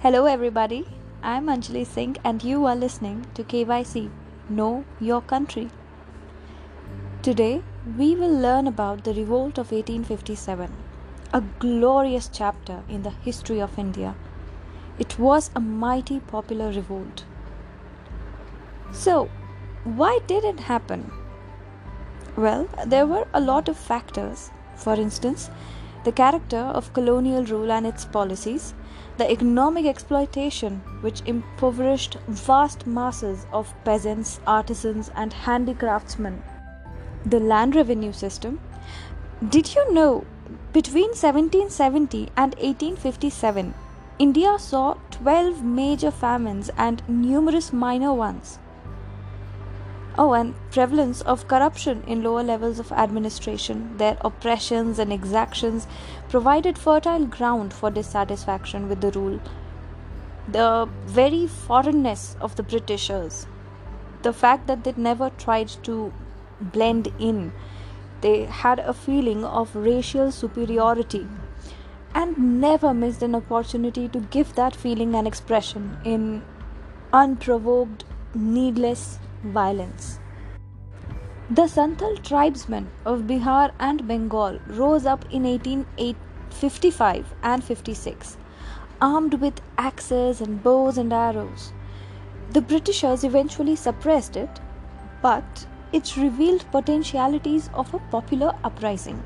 Hello, everybody. I'm Anjali Singh, and you are listening to KYC Know Your Country. Today, we will learn about the Revolt of 1857, a glorious chapter in the history of India. It was a mighty popular revolt. So, why did it happen? Well, there were a lot of factors. For instance, the character of colonial rule and its policies, the economic exploitation which impoverished vast masses of peasants, artisans, and handicraftsmen, the land revenue system. Did you know between 1770 and 1857, India saw 12 major famines and numerous minor ones? Oh, and prevalence of corruption in lower levels of administration, their oppressions and exactions provided fertile ground for dissatisfaction with the rule. The very foreignness of the Britishers, the fact that they never tried to blend in, they had a feeling of racial superiority and never missed an opportunity to give that feeling an expression in unprovoked, needless violence. The Santhal tribesmen of Bihar and Bengal rose up in 1855 and 56, armed with axes and bows and arrows. The Britishers eventually suppressed it, but it revealed potentialities of a popular uprising.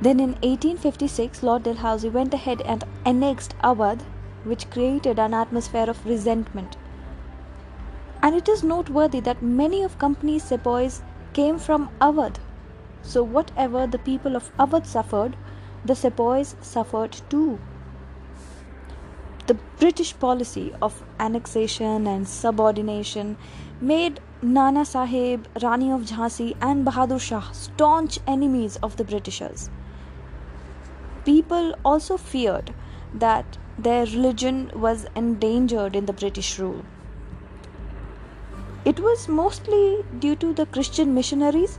Then in 1856, Lord Dalhousie went ahead and annexed Awadh, which created an atmosphere of resentment and it is noteworthy that many of company's sepoys came from Awadh. So whatever the people of Awadh suffered, the sepoys suffered too. The British policy of annexation and subordination made Nana Sahib, Rani of Jhansi, and Bahadur Shah staunch enemies of the Britishers. People also feared that their religion was endangered in the British rule. It was mostly due to the Christian missionaries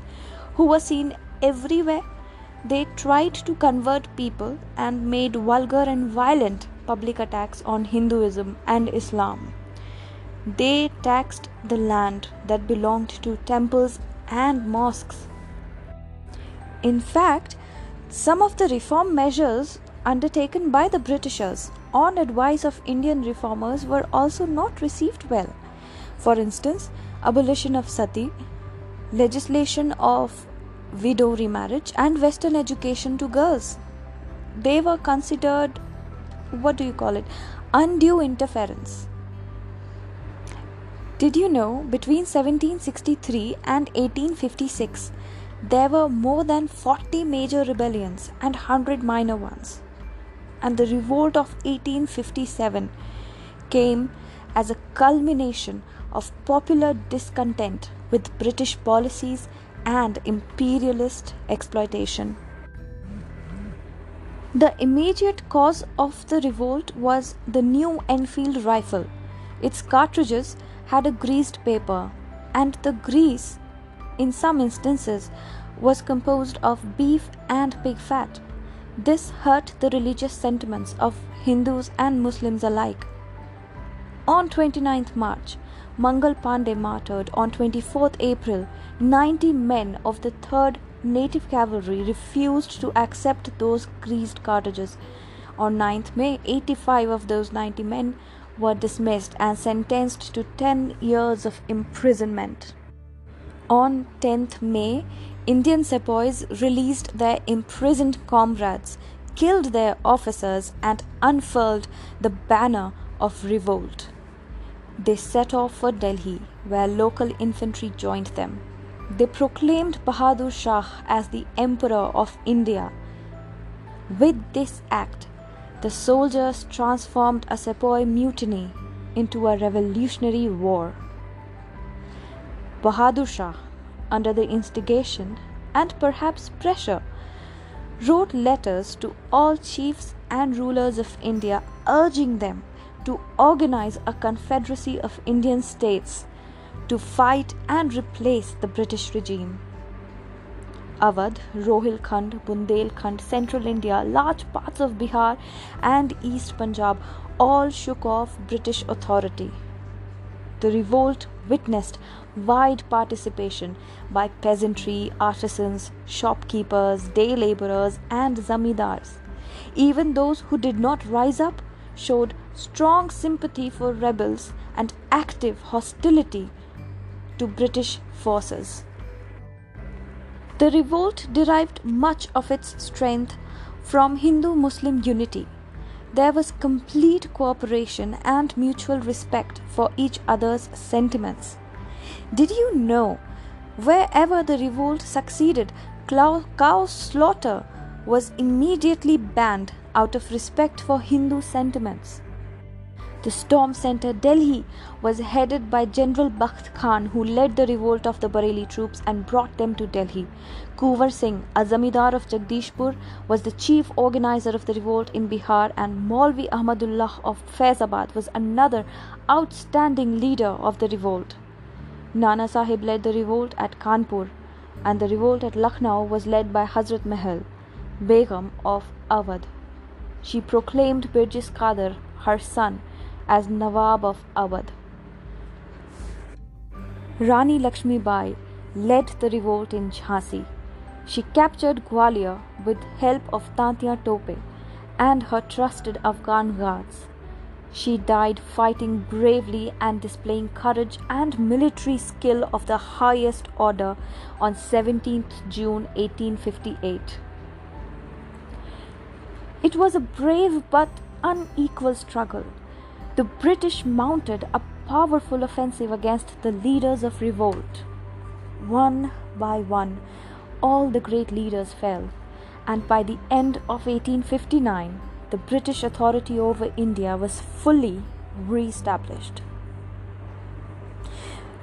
who were seen everywhere. They tried to convert people and made vulgar and violent public attacks on Hinduism and Islam. They taxed the land that belonged to temples and mosques. In fact, some of the reform measures undertaken by the Britishers on advice of Indian reformers were also not received well. For instance, abolition of sati, legislation of widow remarriage, and Western education to girls. They were considered, what do you call it, undue interference. Did you know between 1763 and 1856 there were more than 40 major rebellions and 100 minor ones? And the revolt of 1857 came as a culmination of popular discontent with British policies and imperialist exploitation. The immediate cause of the revolt was the new Enfield rifle. Its cartridges had a greased paper, and the grease, in some instances, was composed of beef and pig fat. This hurt the religious sentiments of Hindus and Muslims alike. On 29th March, Mangal Pandey martyred on 24th April. 90 men of the 3rd Native Cavalry refused to accept those greased cartridges. On 9th May, 85 of those 90 men were dismissed and sentenced to 10 years of imprisonment. On 10th May, Indian sepoys released their imprisoned comrades, killed their officers, and unfurled the banner of revolt. They set off for Delhi, where local infantry joined them. They proclaimed Bahadur Shah as the Emperor of India. With this act, the soldiers transformed a sepoy mutiny into a revolutionary war. Bahadur Shah, under the instigation and perhaps pressure, wrote letters to all chiefs and rulers of India urging them to organize a confederacy of Indian states to fight and replace the British regime. Awadh, Rohilkhand, Bundelkhand, central India, large parts of Bihar, and East Punjab all shook off British authority. The revolt witnessed wide participation by peasantry, artisans, shopkeepers, day laborers, and zamindars. Even those who did not rise up showed strong sympathy for rebels and active hostility to British forces. The revolt derived much of its strength from Hindu Muslim unity. There was complete cooperation and mutual respect for each other's sentiments. Did you know wherever the revolt succeeded, cow slaughter was immediately banned out of respect for Hindu sentiments? The storm center Delhi was headed by General Bakht Khan, who led the revolt of the Bareilly troops and brought them to Delhi. Kuvar Singh, a zamindar of Jagdishpur, was the chief organizer of the revolt in Bihar, and Maulvi Ahmadullah of Faizabad was another outstanding leader of the revolt. Nana Sahib led the revolt at Kanpur, and the revolt at Lucknow was led by Hazrat Mahal, Begum of Awadh. She proclaimed Birjis Qadar, her son, as Nawab of Awadh. Rani Lakshmi Bai led the revolt in Jhansi. She captured Gwalior with help of Tatya Tope and her trusted Afghan guards. She died fighting bravely and displaying courage and military skill of the highest order on 17th June 1858. It was a brave but unequal struggle the British mounted a powerful offensive against the leaders of revolt. One by one, all the great leaders fell, and by the end of 1859, the British authority over India was fully re established.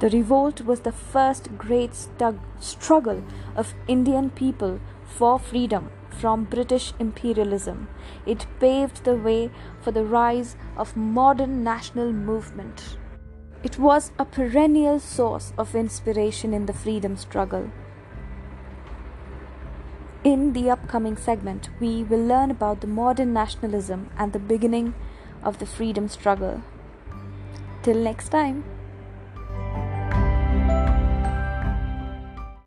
The revolt was the first great struggle of Indian people for freedom from British imperialism. It paved the way for the rise of modern national movement. It was a perennial source of inspiration in the freedom struggle. In the upcoming segment, we will learn about the modern nationalism and the beginning of the freedom struggle. Till next time.